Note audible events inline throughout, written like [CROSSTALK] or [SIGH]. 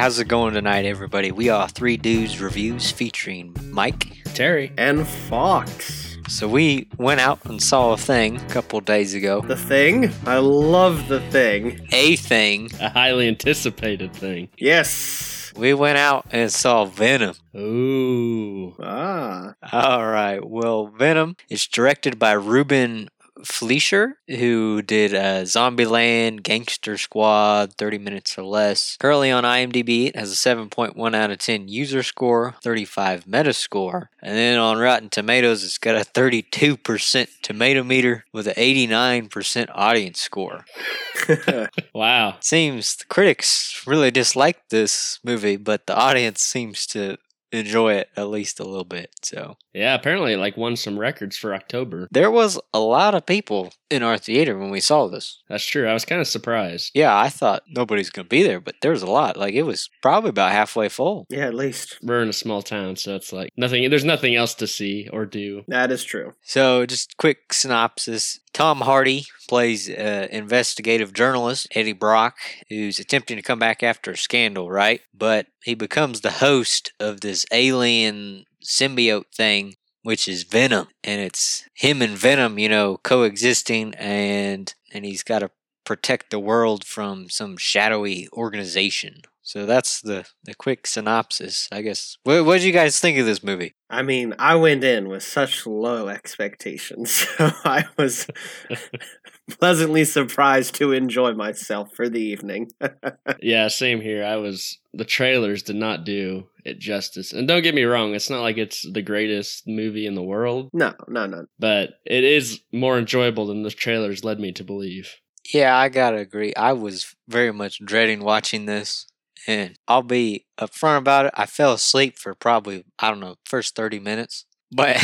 how's it going tonight, everybody? We are Three Dudes Reviews featuring Mike. Terry. And Fox. So we went out and saw a thing a couple days ago. The thing? I love the thing. A thing. A highly anticipated thing. Yes. We went out and saw Venom. Ooh. Ah. All right. Well, Venom is directed by Ruben Fleischer, who did uh, Zombieland, Gangster Squad, 30 Minutes or Less. Currently on IMDb, it has a 7.1 out of 10 user score, 35 Metascore. And then on Rotten Tomatoes, it's got a 32% tomato meter with an 89% audience score. [LAUGHS] Wow. Seems the critics really dislike this movie, but the audience seems to enjoy it at least a little bit. So Yeah, apparently it like won some records for October. there was a lot of people in our theater when we saw this. That's true. I was kind of surprised. Yeah, I thought nobody's gonna be there, but there was a lot. Like it was probably about halfway full. yeah, at least. We're in a small town, so it's like nothing there's nothing else to see or do. That is true. So just quick synopsis. Tom Hardy plays uh, investigative journalist Eddie Brock, who's attempting to come back after a scandal, right? But he becomes the host of this alien symbiote thing, which is Venom, and it's him and Venom, you know, coexisting, and and he's got to protect the world from some shadowy organization. So that's the the quick synopsis, I guess. What what did you guys think of this movie? I mean, I went in with such low expectations, [LAUGHS] so I was [LAUGHS] pleasantly surprised to enjoy myself for the evening. [LAUGHS] Yeah, same here. I was the trailers did not do it justice. And don't get me wrong, it's not like it's the greatest movie in the world, no, no, no. but it is more enjoyable than the trailers led me to believe. Yeah, I gotta agree. I was very much dreading watching this, and I'll be upfront about it. I fell asleep for probably I don't know first thirty minutes, but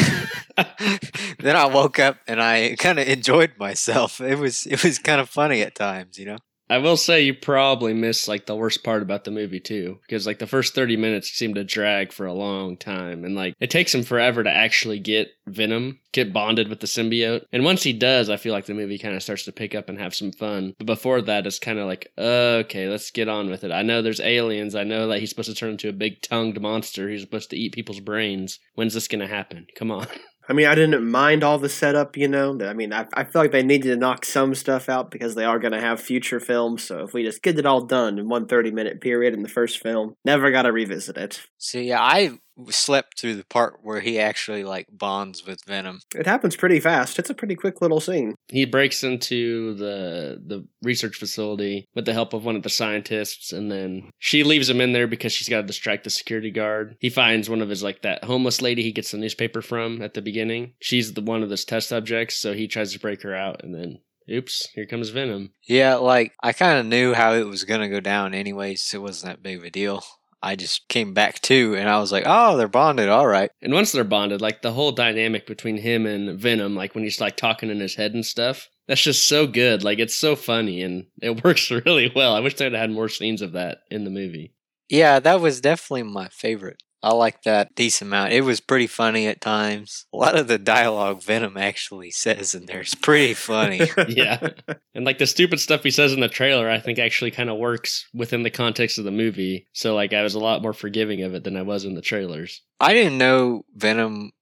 [LAUGHS] then I woke up and I kind of enjoyed myself. It was it was kind of funny at times, you know. I will say you probably missed like the worst part about the movie too, because like the first thirty minutes seem to drag for a long time, and like it takes him forever to actually get Venom, get bonded with the symbiote, and once he does, I feel like the movie kind of starts to pick up and have some fun. But before that, it's kind of like, okay, let's get on with it. I know there's aliens. I know that he's supposed to turn into a big tongued monster who's supposed to eat people's brains. When's this gonna happen? Come on. [LAUGHS] I mean, I didn't mind all the setup, you know. I mean, I, I feel like they needed to knock some stuff out because they are going to have future films. So if we just get it all done in one 30 minute period in the first film, never got to revisit it. So yeah, I slept through the part where he actually like bonds with Venom. It happens pretty fast. It's a pretty quick little scene. He breaks into the the research facility with the help of one of the scientists, and then she leaves him in there because she's got to distract the security guard. He finds one of his like that homeless lady he gets the newspaper from at the beginning. She's the one of those test subjects, so he tries to break her out, and then oops, here comes Venom. Yeah, like I kind of knew how it was gonna go down, anyways. It wasn't that big of a deal. I just came back to, and I was like, oh, they're bonded, all right. And once they're bonded, like the whole dynamic between him and Venom, like when he's like talking in his head and stuff, that's just so good. Like it's so funny and it [LAUGHS] works really well. I wish they'd had more scenes of that in the movie. Yeah, that was definitely my favorite. I like that decent amount. It was pretty funny at times. A lot of the dialogue Venom actually says in there is pretty funny. [LAUGHS] [LAUGHS] yeah. And like the stupid stuff he says in the trailer, I think actually kind of works within the context of the movie. So like I was a lot more forgiving of it than I was in the trailers. I didn't know Venom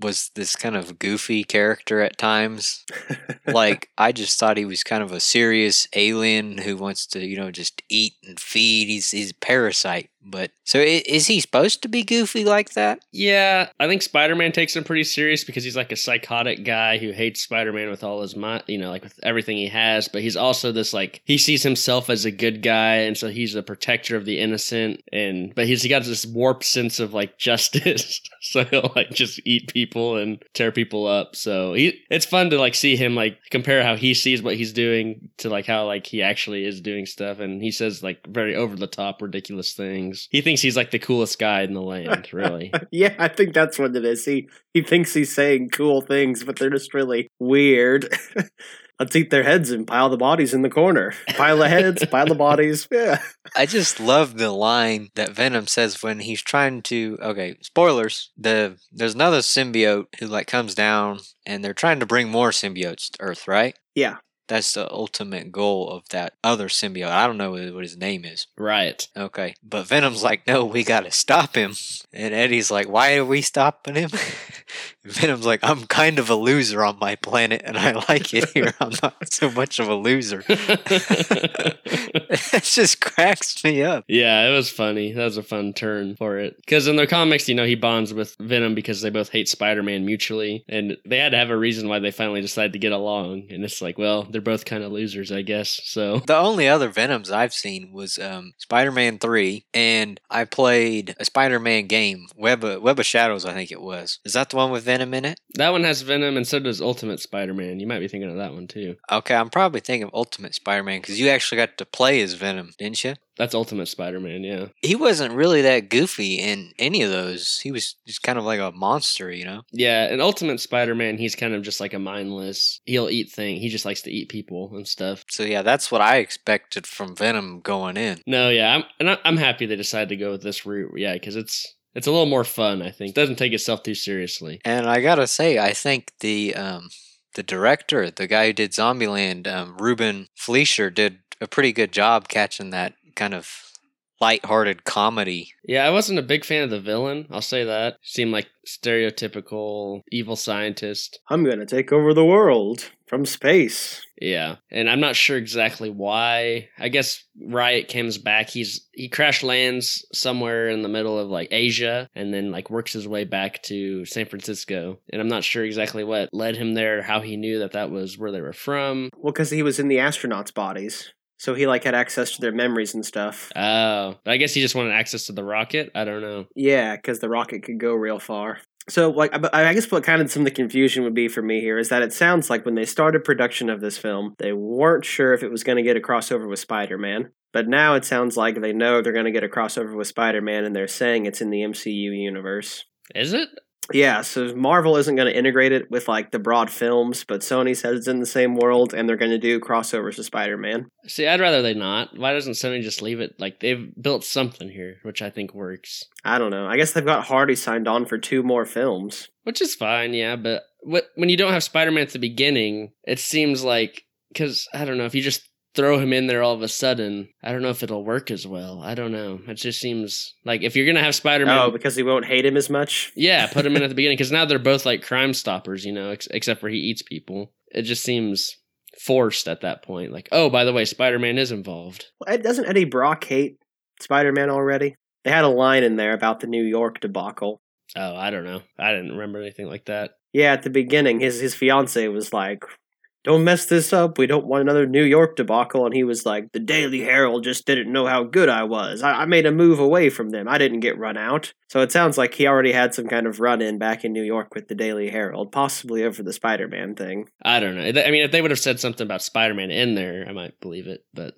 was this kind of goofy character at times. [LAUGHS] like I just thought he was kind of a serious alien who wants to, you know, just eat and feed. He's he's a parasite. But so is he supposed to be goofy like that? Yeah, I think Spider-Man takes him pretty serious because he's like a psychotic guy who hates Spider-Man with all his mind, you know, like with everything he has, but he's also this like he sees himself as a good guy and so he's a protector of the innocent and but he's he got this warped sense of like [LAUGHS] justice. so he'll like just eat people and tear people up. So he it's fun to like see him like compare how he sees what he's doing to like how like he actually is doing stuff and he says like very over the top ridiculous things. He thinks he's like the coolest guy in the land, really. [LAUGHS] yeah, I think that's what it is. He he thinks he's saying cool things, but they're just really weird. [LAUGHS] Let's eat their heads and pile the bodies in the corner. Pile the heads, pile the bodies. [LAUGHS] Yeah. I just love the line that Venom says when he's trying to okay, spoilers. The there's another symbiote who like comes down and they're trying to bring more symbiotes to Earth, right? Yeah. That's the ultimate goal of that other symbiote. I don't know what his name is. Right. Okay. But Venom's like, no, we got to stop him. And Eddie's like, why are we stopping him? [LAUGHS] Venom's like, I'm kind of a loser on my planet and I like it here. I'm not so much of a loser. [LAUGHS] it just cracks me up. Yeah, it was funny. That was a fun turn for it. Because in the comics, you know, he bonds with Venom because they both hate Spider Man mutually. And they had to have a reason why they finally decided to get along. And it's like, well, they're both kind of losers, I guess. So The only other Venoms I've seen was um, Spider Man 3, and I played a Spider Man game, Web of, Web of Shadows, I think it was. Is that the one with Venom in it? that one has Venom, and so does Ultimate Spider Man. You might be thinking of that one too. Okay, I'm probably thinking of Ultimate Spider Man because you actually got to play as Venom, didn't you? That's Ultimate Spider Man, yeah. He wasn't really that goofy in any of those. He was just kind of like a monster, you know? Yeah, in Ultimate Spider Man, he's kind of just like a mindless. He'll eat thing. He just likes to eat people and stuff. So, yeah, that's what I expected from Venom going in. No, yeah, I'm and I'm happy they decided to go with this route. Yeah, because it's it's a little more fun. I think doesn't take itself too seriously. And I gotta say, I think the um, the director, the guy who did Zombieland, um, Ruben Fleischer, did a pretty good job catching that kind of light-hearted comedy. Yeah, I wasn't a big fan of the villain. I'll say that. Seemed like stereotypical evil scientist. I'm gonna take over the world from space. Yeah, and I'm not sure exactly why. I guess Riot comes back. He's he crash lands somewhere in the middle of like Asia, and then like works his way back to San Francisco. And I'm not sure exactly what led him there. How he knew that that was where they were from. Well, because he was in the astronauts' bodies, so he like had access to their memories and stuff. Oh, I guess he just wanted access to the rocket. I don't know. Yeah, because the rocket could go real far. So, like, I guess what kind of some of the confusion would be for me here is that it sounds like when they started production of this film, they weren't sure if it was going to get a crossover with Spider Man. But now it sounds like they know they're going to get a crossover with Spider Man, and they're saying it's in the MCU universe. Is it? Yeah, so Marvel isn't going to integrate it with like the broad films, but Sony says it's in the same world, and they're going to do crossovers with Spider Man. See, I'd rather they not. Why doesn't Sony just leave it? Like they've built something here, which I think works. I don't know. I guess they've got Hardy signed on for two more films. Which is fine, yeah. But when you don't have Spider Man at the beginning, it seems like because I don't know if you just throw him in there all of a sudden, I don't know if it'll work as well. I don't know. It just seems like if you're gonna have Spider Man, Oh, because he won't hate him as much. yeah, put him in at the [LAUGHS] beginning because now they're both like Crime Stoppers, you know, ex- except for he eats people. It just seems forced at that point. Like, oh, by the way, Spider Man is involved. Well, Doesn't Eddie Brock hate Spider Man already? They had a line in there about the New York debacle. Oh, I don't know. I didn't remember anything like that. Yeah, at the beginning, his his fiance was like, "Don't mess this up. We don't want another New York debacle." And he was like, "The Daily Herald just didn't know how good I was. I, I made a move away from them. I didn't get run out." So it sounds like he already had some kind of run in back in New York with the Daily Herald, possibly over the Spider Man thing. I don't know. I mean, if they would have said something about Spider Man in there, I might believe it. But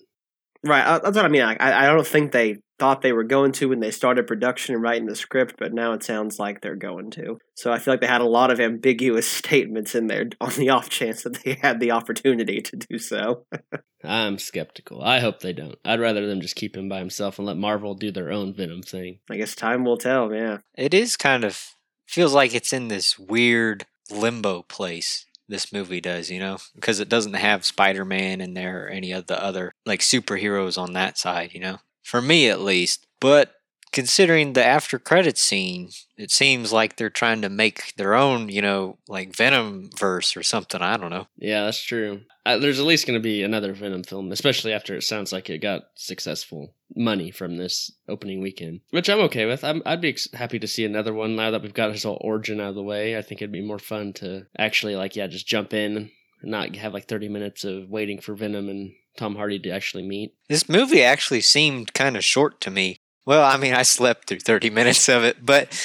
Right, uh, that's what I mean. I, I don't think they thought they were going to when they started production and writing the script, but now it sounds like they're going to. So I feel like they had a lot of ambiguous [LAUGHS] statements in there on the off chance that they had the opportunity to do so. [LAUGHS] I'm skeptical. I hope they don't. I'd rather them just keep him by himself and let Marvel do their own Venom thing. I guess time will tell. Yeah, It is kind of feels like it's in this weird limbo place. This movie does, you know, because it doesn't have Spider Man in there or any of the other like superheroes on that side, you know, for me at least. But considering the after credit scene, it seems like they're trying to make their own, you know, like Venom verse or something. I don't know. Yeah, that's true. Uh, there's at least going to be another Venom film, especially after it sounds like it got successful money from this opening weekend, which I'm okay with. I'm, I'd be happy to see another one now that we've got his whole origin out of the way. I think it'd be more fun to actually, like, yeah, just jump in and not have like 30 minutes of waiting for Venom and Tom Hardy to actually meet. This movie actually seemed kind of short to me. Well, I mean, I slept through 30 [LAUGHS] minutes of it, but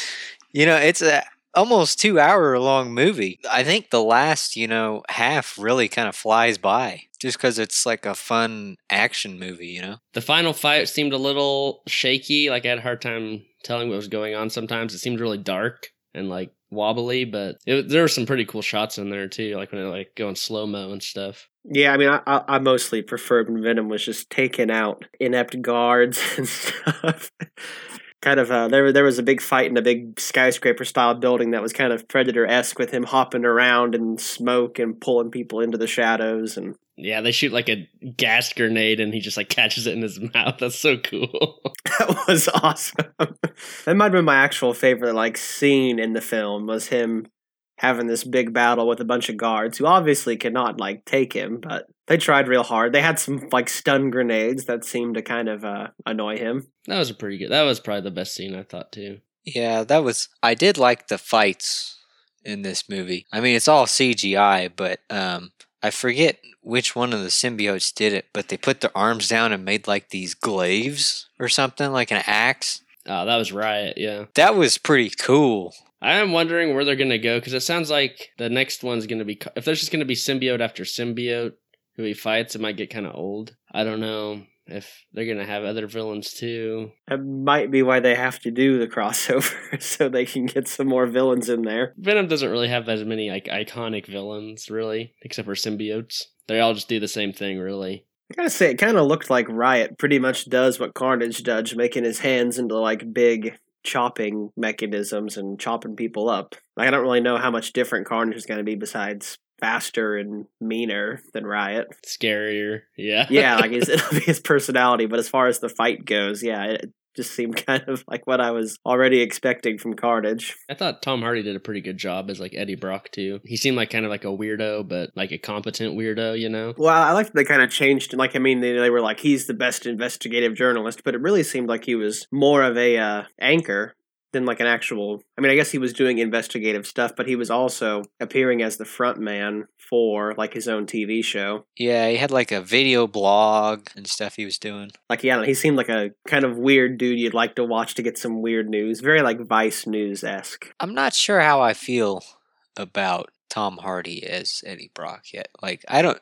you know, it's a almost 2 hour long movie. I think the last, you know, half really kind of flies by just cuz it's like a fun action movie, you know. The final fight seemed a little shaky. Like I had a hard time telling what was going on sometimes. It seemed really dark and like wobbly, but it, there were some pretty cool shots in there too, like when it like go in slow mo and stuff. Yeah. I mean, I, I, mostly preferred when Venom was just taking out inept guards [LAUGHS] and stuff. kind of, uh, there there was a big fight in a big skyscraper style building that was kind of Predator esque with him hopping around and smoke and pulling people into the shadows and Yeah, they shoot like a gas grenade and he just like catches it in his [LAUGHS] mouth. That's so cool. [LAUGHS] That was awesome. that might have been my actual favorite like scene in the film was him having this big battle with a bunch of guards who obviously cannot like take him, but they tried real hard. They had some like stun grenades that seemed to kind of uh, annoy him. that was a pretty good. That was probably the best scene I thought too. Yeah, that was. I did like the fights in this movie. I mean, it's all CGI, but um, I forget which one of the symbiotes did it, but they put their arms down and made like these glaives or something, like an axe. Oh, that was Riot. Yeah, That was pretty cool. I am wondering where they're gonna go because it sounds like the next one's gonna be if there's just gonna be symbiote after symbiote who he fights, it might get kind of old. I don't know if they're gonna have other villains too. That might be why they have to do the crossover [LAUGHS] so they can get some more villains in there. Venom doesn't really have as many like iconic villains, really, except for symbiotes. They all just do the same thing, really. I gotta say, it kind of looked like Riot pretty much does what Carnage does, making his hands into like big chopping mechanisms and chopping people up. Like, I don't really know how much different Carnage is going to be besides faster and meaner than Riot. Scarier, yeah. Yeah, like [LAUGHS] his, it'll be his personality, but as far as the fight goes, yeah, it just seemed [LAUGHS] kind of like what I was already expecting from Carnage. I thought Tom Hardy did a pretty good job as like Eddie Brock too. He seemed like kind of like a weirdo, but like a competent weirdo, you know. Well, I like that they kind of changed. Like, I mean, they, they were like, he's the best investigative journalist, but it really seemed like he was more of a uh, anchor than like an actual. I mean, I guess he was doing investigative stuff, but he was also appearing as the front man for like his own TV show. Yeah, he had like a video blog and stuff he was doing. Like, yeah, he seemed like a kind of weird dude you'd like to watch to get some weird news. Very like Vice News esque. I'm not sure how I feel about Tom Hardy as Eddie Brock yet. Like, I don't.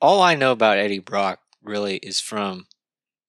All I know about Eddie Brock really is from,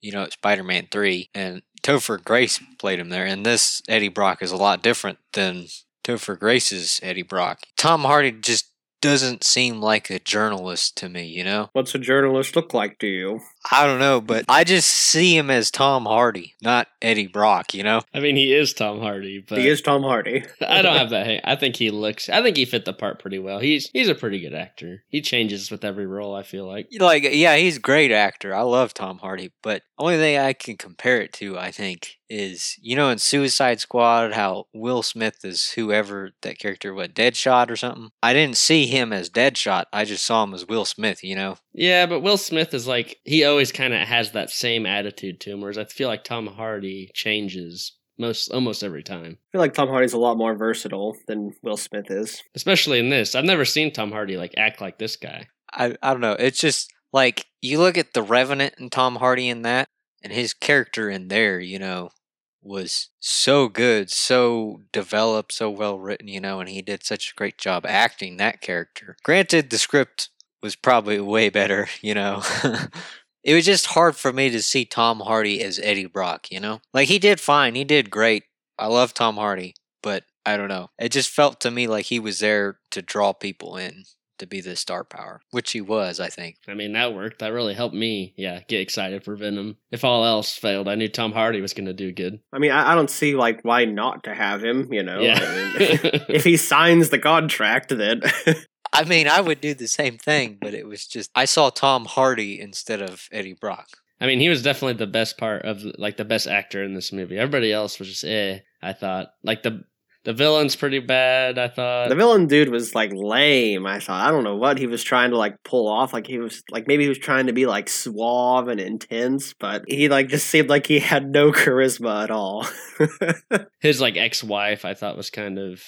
you know, Spider Man 3, and Topher Grace played him there. And this Eddie Brock is a lot different than Topher Grace's Eddie Brock. Tom Hardy just doesn't seem like a journalist to me, you know? What's a journalist look like to you? I don't know, but I just see him as Tom Hardy, not Eddie Brock, you know? I mean, he is Tom Hardy, but he is Tom Hardy. [LAUGHS] I don't have that. hate. I think he looks. I think he fit the part pretty well. He's he's a pretty good actor. He changes with every role. I feel like. Like, yeah, he's a great actor. I love Tom Hardy, but only thing I can compare it to, I think, is you know in Suicide Squad how Will Smith is whoever that character, what Deadshot or something. I didn't see him as Deadshot. I just saw him as Will Smith. You know, Yeah, but Will Smith is like he always kind of has that same attitude to him, whereas I feel like Tom Hardy changes most almost every time. I feel like Tom Hardy's a lot more versatile than Will Smith is. Especially in this, I've never seen Tom Hardy like act like this guy. I I don't know. It's just like you look at the Revenant and Tom Hardy in that, and his character in there, you know, was so good, so developed, so well written, you know, and he did such a great job acting that character. Granted, the script was probably way better, [LAUGHS] you know. it was just hard for me to see Tom Hardy as Eddie Brock, you know? Like he did fine, he did great. I love Tom Hardy, but I don't know. It just felt to me like he was there to draw people in to be the star power, which he was, I think. I mean, that worked. That really helped me, yeah, get excited for Venom. If all else failed, I knew Tom Hardy was going to do good. I mean, I, I don't see like why not to have him. You know, Yeah. I mean, if he signs the contract, then [LAUGHS] I mean, I would do the same thing, but it was just I saw Tom Hardy instead of Eddie Brock. I mean, he was definitely the best part of like the best actor in this movie. Everybody else was just eh. I thought like the the villain's pretty bad. I thought the villain dude was like lame. I thought I don't know what he was trying to like pull off. Like he was like maybe he was trying to be like suave and intense, but he like just seemed like he had no charisma at all. [LAUGHS] his like ex wife. I thought was kind of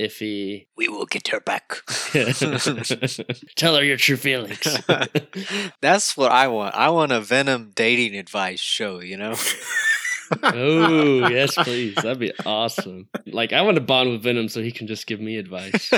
iffy. We will get her back. [LAUGHS] Tell her your true feelings. [LAUGHS] That's what I want. I want a Venom dating advice show, you know? [LAUGHS] oh yes, please. That'd be awesome. Like I want to bond with Venom so he can just give me advice.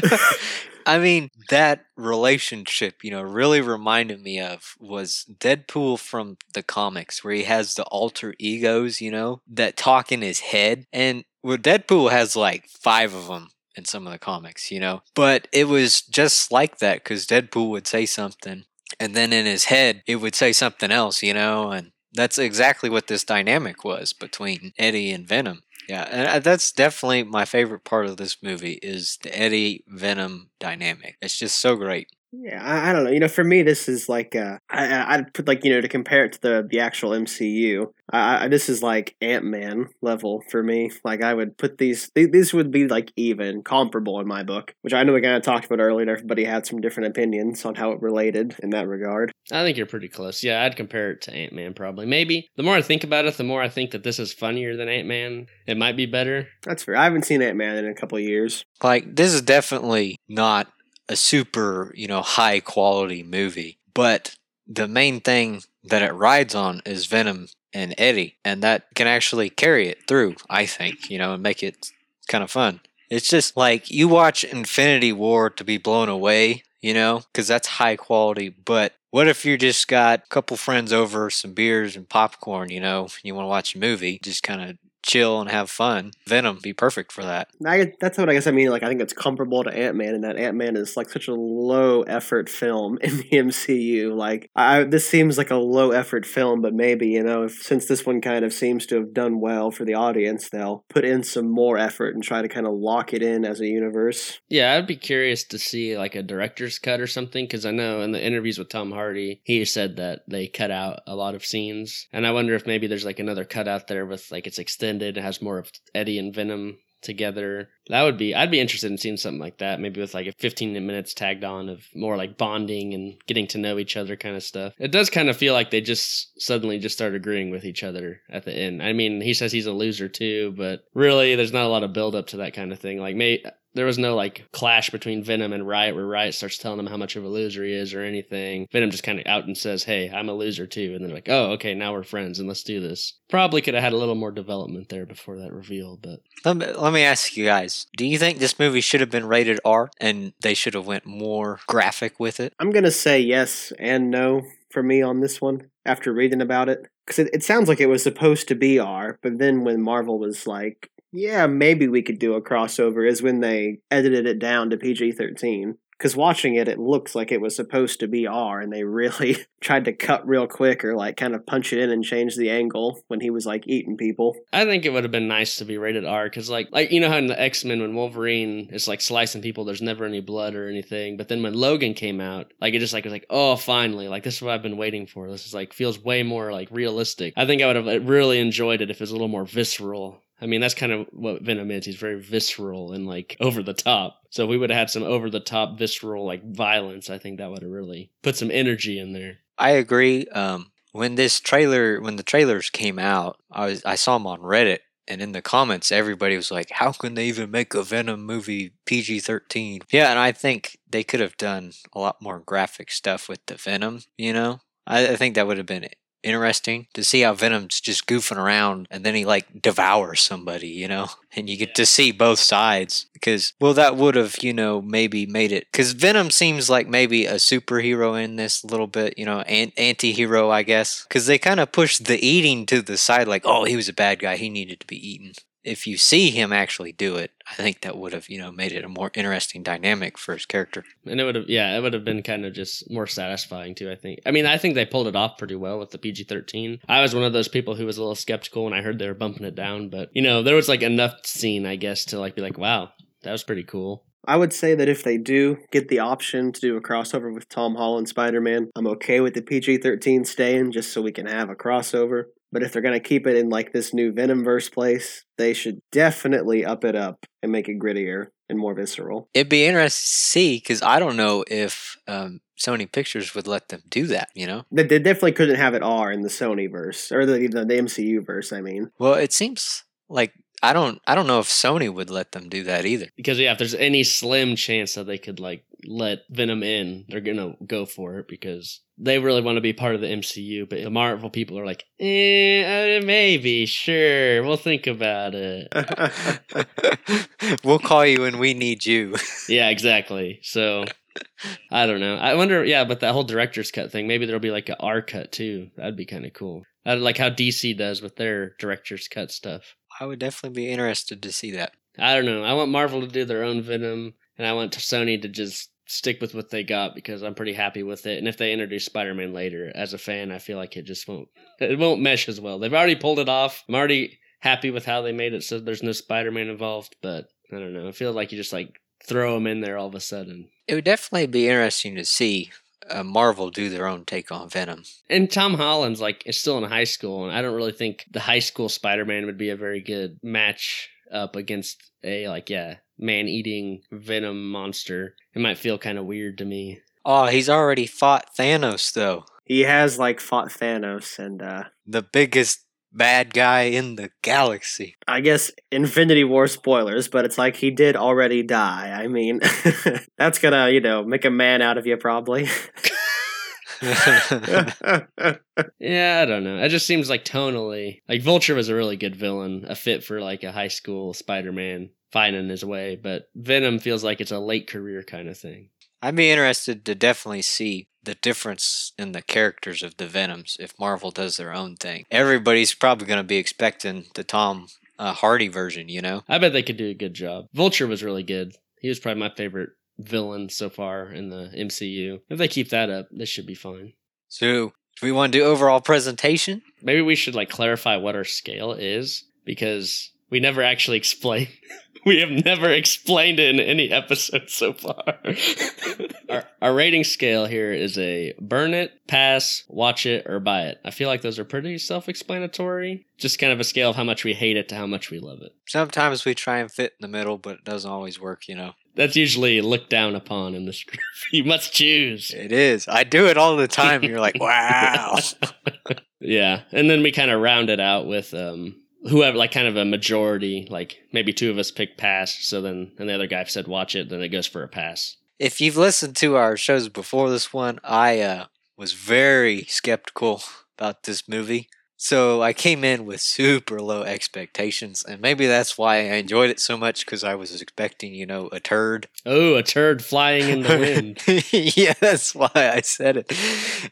I mean, that relationship, you know, really reminded me of was Deadpool from the comics, where he has the alter egos, you know, that talk in his head. And well, Deadpool has like five of them in some of the comics, you know, but it was just like that because Deadpool would say something, and then in his head, it would say something else, you know, and that's exactly what this dynamic was between Eddie and Venom. Yeah, and uh, that's definitely my favorite part of this movie is the Eddie Venom dynamic. It's just so great. Yeah, I, I don't know. You know, for me, this is like uh, I, I'd put like you know to compare it to the the actual MCU. I, I this is like Ant Man level for me. Like I would put these th- these would be like even comparable in my book, which I know we kind of talked about earlier. Everybody had some different opinions on how it related in that regard. I think you're pretty close. Yeah, I'd compare it to Ant Man probably. Maybe the more I think about it, the more I think that this is funnier than Ant Man. It might be better. That's fair. I haven't seen Ant Man in a couple of years. Like this is definitely not a super, you know, high quality movie, but the main thing that it rides on is Venom and Eddie, and that can actually carry it through, I think, you know, and make it kind of fun. It's just like you watch Infinity War to be blown away, you know, because that's high quality, but what if you just got a couple friends over, some beers and popcorn, you know, you want to watch a movie, just kind of chill and have fun. Venom be perfect for that. I, that's what I guess I mean. Like I think it's comparable to Ant Man, and that Ant Man is like such a low effort film [LAUGHS] in the MCU. Like I, this seems like a low effort film, but maybe you know, if since this one kind of seems to have done well for the audience, they'll put in some more effort and try to kind of lock it in as a universe. Yeah, I'd be curious to see like a director's cut or something because I know in the interviews with Tom Hardy, he said that they cut out a lot of scenes, and I wonder if maybe there's like another cut out there with like it's extended extended. It has more of Eddie and Venom together. That would be I'd be interested in seeing something like that, maybe with like a 15 minutes tagged on of more like bonding and getting to know each other kind of stuff. It does kind of feel like they just suddenly just start agreeing with each other at the end. I mean, he says he's a loser too, but really there's not a lot of build up to that kind of thing. Like may there was no like clash between Venom and Riot where Riot starts telling him how much of a loser he is or anything. Venom just kind of out and says, Hey, I'm a loser too. And they're like, Oh, okay, now we're friends and let's do this. Probably could have had a little more development there before that reveal, but let me, let me ask you guys, do you think this movie should have been rated R and they should have went more graphic with it? I'm going to say yes and no for me on this one after reading about it. Because it, it sounds like it was supposed to be R, but then when Marvel was like, yeah, maybe we could do a crossover is when they edited it down to PG 13. Because watching it, it looks like it was supposed to be R, and they [LAUGHS] really tried to cut real quick or like kind of punch it in and change the angle when he was like eating people. I think it would have been nice to be rated R because, like, like you know how in the X Men when Wolverine is like slicing people, there's never any blood or anything. But then when Logan came out, like it just like was like, oh, finally, like this is what I've been waiting for. This is like feels way more like realistic. I think I would have really enjoyed it if it was a little more visceral I mean, that's kind of what Venom is. He's very visceral and like over the top. So we would have had some over the top visceral like violence, I think that would have really put some energy in there. I agree. Um, when this trailer, when the trailers came out, I was I saw them on Reddit, and in the comments, everybody was like, "How can they even make a Venom movie PG thirteen? Yeah, and I think they could have done a lot more graphic stuff with the Venom. You know, I, I think that would have been interesting to see how Venom's just goofing around and then he like devours somebody, you know, [LAUGHS] and you get yeah. to see both sides because, well, that would have, you know, maybe made it because Venom seems like maybe a superhero in this little bit, you know, an- anti hero, I guess, because they kind of pushed the eating to the side like, oh, he was a bad guy. He needed to be eaten if you see him actually do it, I think that would have, you know, made it a more interesting dynamic for his character. And it would have, yeah, it would have been kind of just more satisfying too. I think. I mean, I think they pulled it off pretty well with the PG thirteen. I was one of those people who was a little skeptical when I heard they were bumping it down, but you know, there was like enough scene, I guess, to like be like, wow, that was pretty cool. I would say that if they do get the option to do a crossover with Tom Holland Spider Man, I'm okay with the PG 13 staying just so we can have a crossover. But if they're going to keep it in like this new Venomverse place, they should definitely up it up and make it grittier and more visceral. It'd be interesting to see because I don't know if um, Sony Pictures would let them do that. You know, they, they definitely couldn't have it R in the Sony verse or the, the the MCU verse. I mean, well, it seems like I don't I don't know if Sony would let them do that either. Because yeah, if there's any slim chance that they could like let Venom in, they're gonna go for it because they really want to be part of the MCU. But the Marvel people are like, eh, uh, maybe, sure, we'll think about it. [LAUGHS] we'll call you when we need you. [LAUGHS] yeah, exactly. So I don't know. I wonder. Yeah, but that whole director's cut thing. Maybe there'll be like an R cut too. That'd be kind of cool. I like how DC does with their director's cut stuff. I would definitely be interested to see that. I don't know. I want Marvel to do their own Venom, and I want Sony to just stick with what they got because I'm pretty happy with it. And if they introduce Spider-Man later, as a fan, I feel like it just won't it won't mesh as well. They've already pulled it off. I'm already happy with how they made it so there's no Spider-Man involved, but I don't know. I feel like you just like throw him in there all of a sudden. It would definitely be interesting to see uh, Marvel do their own take on Venom. And Tom Holland's like is still in high school, and I don't really think the high school Spider Man would be a very good match up against a like yeah man eating venom monster. It might feel kind of weird to me. Oh, he's already fought Thanos though, He has like fought Thanos, and uh the biggest bad guy in the galaxy. I guess Infinity War spoilers, but it's like he did already die. I mean, [LAUGHS] that's gonna you know make a man out of you probably. [LAUGHS] [LAUGHS] Yeah, I don't know. It just seems like tonally, like Vulture was a really good villain, a fit for like a high school Spider Man finding his way, but Venom feels like it's a late career kind of thing. I'd be interested to definitely see the difference in the characters of the Venoms if Marvel does their own thing. Everybody's probably going to be expecting the Tom uh, Hardy version, you know? I bet they could do a good job. Vulture was really good. He was probably my favorite villain so far in the MCU. If they keep that up, this should be fine. So, do we want to do overall presentation? Maybe we should like clarify what our scale is because we never actually explain. [LAUGHS] we have never explained it in any episode so far. [LAUGHS] our, our rating scale here is a burn it, pass, watch it, or buy it. I feel like those are pretty self explanatory. Just kind of a scale of how much we hate it to how much we love it. Sometimes we try and fit in the middle, but it doesn't always work, you know? That's usually looked down upon in this group. [LAUGHS] you must choose. It is. I do it all the time. You're like, [LAUGHS] wow. Yeah, and then we kind of round it out with um whoever like kind of a majority, like maybe two of us pick pass, so then and the other guy said watch it, then it goes for a pass. if you've listened to our shows before this one, I uh, was very skeptical about this movie. So I came in with super low expectations, and maybe that's why I enjoyed it so much because I was expecting, you know, a turd. Oh, a turd flying in the wind. [LAUGHS] yeah, that's why I said it.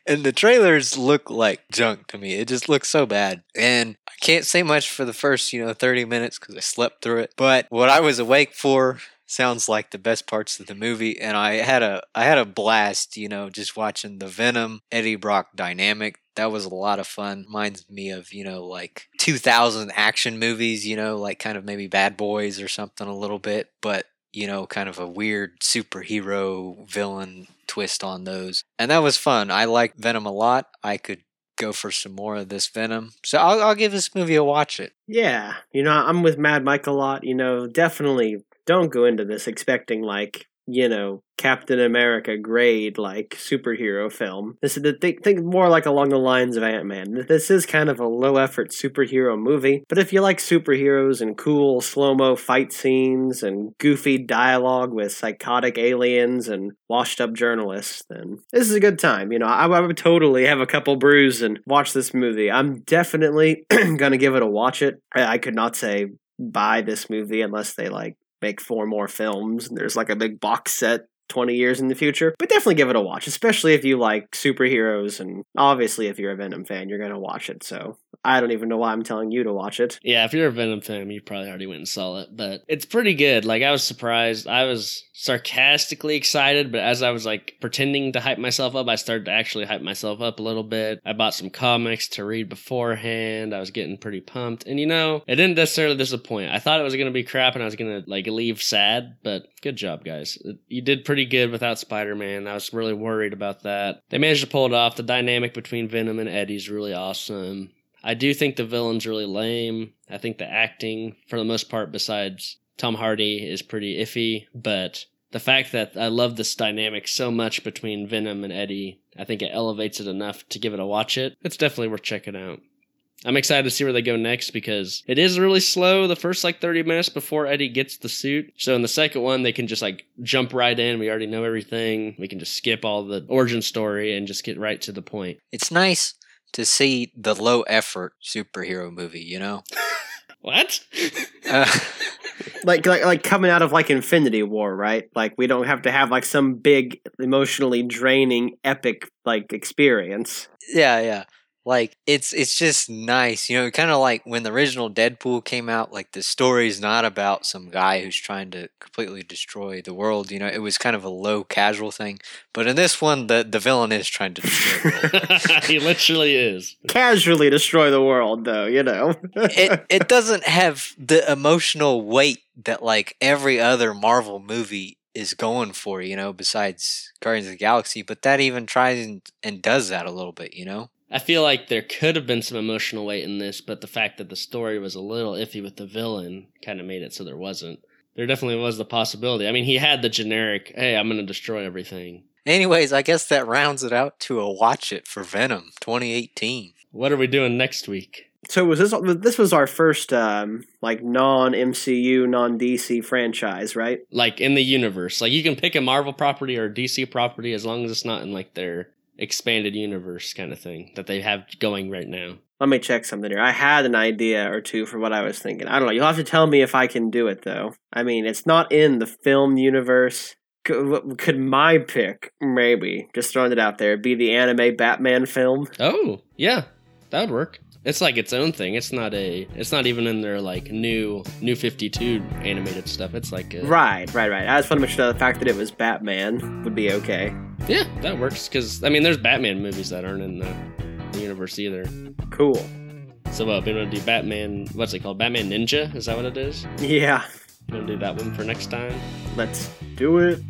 And the trailers look like junk to me. It just looks so bad. And I can't say much for the first, you know, 30 minutes because I slept through it. But what I was awake for sounds like the best parts of the movie and I had a I had a blast, you know, just watching the Venom Eddie Brock dynamic. That was a lot of fun. Reminds me of, you know, like 2000 action movies, you know, like kind of maybe Bad Boys or something a little bit, but you know, kind of a weird superhero villain twist on those. And that was fun. I like Venom a lot. I could go for some more of this Venom. So I'll, I'll give this movie a watch it. Yeah, you know, I'm with Mad Mike a lot. You know, definitely don't go into this expecting like you know Captain America grade like superhero film. This is the think think more like along the lines of Ant Man. This is kind of a low effort superhero movie, but if you like superheroes and cool slow mo fight scenes and goofy dialogue with psychotic aliens and washed up journalists, then this is a good time. You know, I, I would totally have a couple brews and watch this movie. I'm definitely [CLEARS THROAT] gonna give it a watch it. I, I could not say buy this movie unless they like make four more films and there's like a big box set 20 years in the future. But definitely give it a watch, especially if you like superheroes. And obviously, if you're a Venom fan, you're going to watch it. So I don't even know why I'm telling you to watch it. Yeah, if you're a Venom fan, you probably already went and saw it, but it's pretty good. Like I was surprised. I was sarcastically excited, but as I was like pretending to hype myself up, I started to actually hype myself up a little bit. I bought some comics to read beforehand. I was getting pretty pumped. And you know, it didn't necessarily disappoint. I thought it was going to be crap and I was going to like leave sad, but good job, guys. You did pretty good without Spider-Man. I was really worried about that. They managed to pull it off. The dynamic between Venom and Eddie's really awesome. I do think the villain's really lame. I think the acting, for the most part, besides Tom Hardy, is pretty iffy. But the fact that I love this dynamic so much between Venom and Eddie, I think it elevates it enough to give it a watch it. It's definitely worth checking out. I'm excited to see where they go next because it is really slow the first like 30 minutes before Eddie gets the suit. So in the second one, they can just like jump right in. We already know everything. We can just skip all the origin story and just get right to the point. It's nice to see the low effort superhero movie, you know? [LAUGHS] What? Uh, [LAUGHS] Like, like, like coming out of like Infinity War, right? Like we don't have to have like some big emotionally draining epic like experience. yeah, yeah. Like it's it's just nice, you know, kind of like when the original Deadpool came out, like the story's not about some guy who's trying to completely destroy the world, you know, it was kind of a low casual thing. But in this one the the villain is trying to destroy the world. [LAUGHS] he literally is. Casually destroy the world, though. You know. it [LAUGHS] it doesn't have the emotional weight that like every other Marvel movie is going for, you know, besides Guardians of the Galaxy, but that even tries and, and does that a little bit, you know? I feel like there could have been some emotional weight in this, but the fact that the story was a little iffy with the villain kind of made it so there wasn't. There definitely was the possibility. I mean, he had the generic, hey, I'm going to destroy everything. Anyways, I guess that rounds it out to a watch it for Venom 2018. What are we doing next week? So was this this was our first um like non MCU non DC franchise, right? Like in the universe. Like you can pick a Marvel property or a DC property as long as it's not in like their expanded universe kind of thing that they have going right now. Let me check something here. I had an idea or two for what I was thinking. I don't know. You'll have to tell me if I can do it though. I mean, it's not in the film universe. Could, could my pick, maybe, just throwing it out there, be the anime Batman film? Oh, yeah. That would work. It's like its own thing. It's not a. It's not even in their like new new Fifty Two animated stuff. It's like a, right, right, right. I just want to make sure the fact that it was Batman would be okay. Yeah, that works because I mean, there's Batman movies that aren't in the, the universe either. Cool. So, uh, we want to do Batman. What's it called? Batman Ninja? Is that what it is? Yeah. You gonna do that one for next time? Let's do it.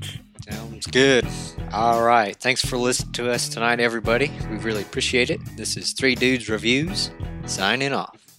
Sounds good. All right. Thanks for listening to us tonight, everybody. We really appreciate it. This is Three Dudes Reviews signing off.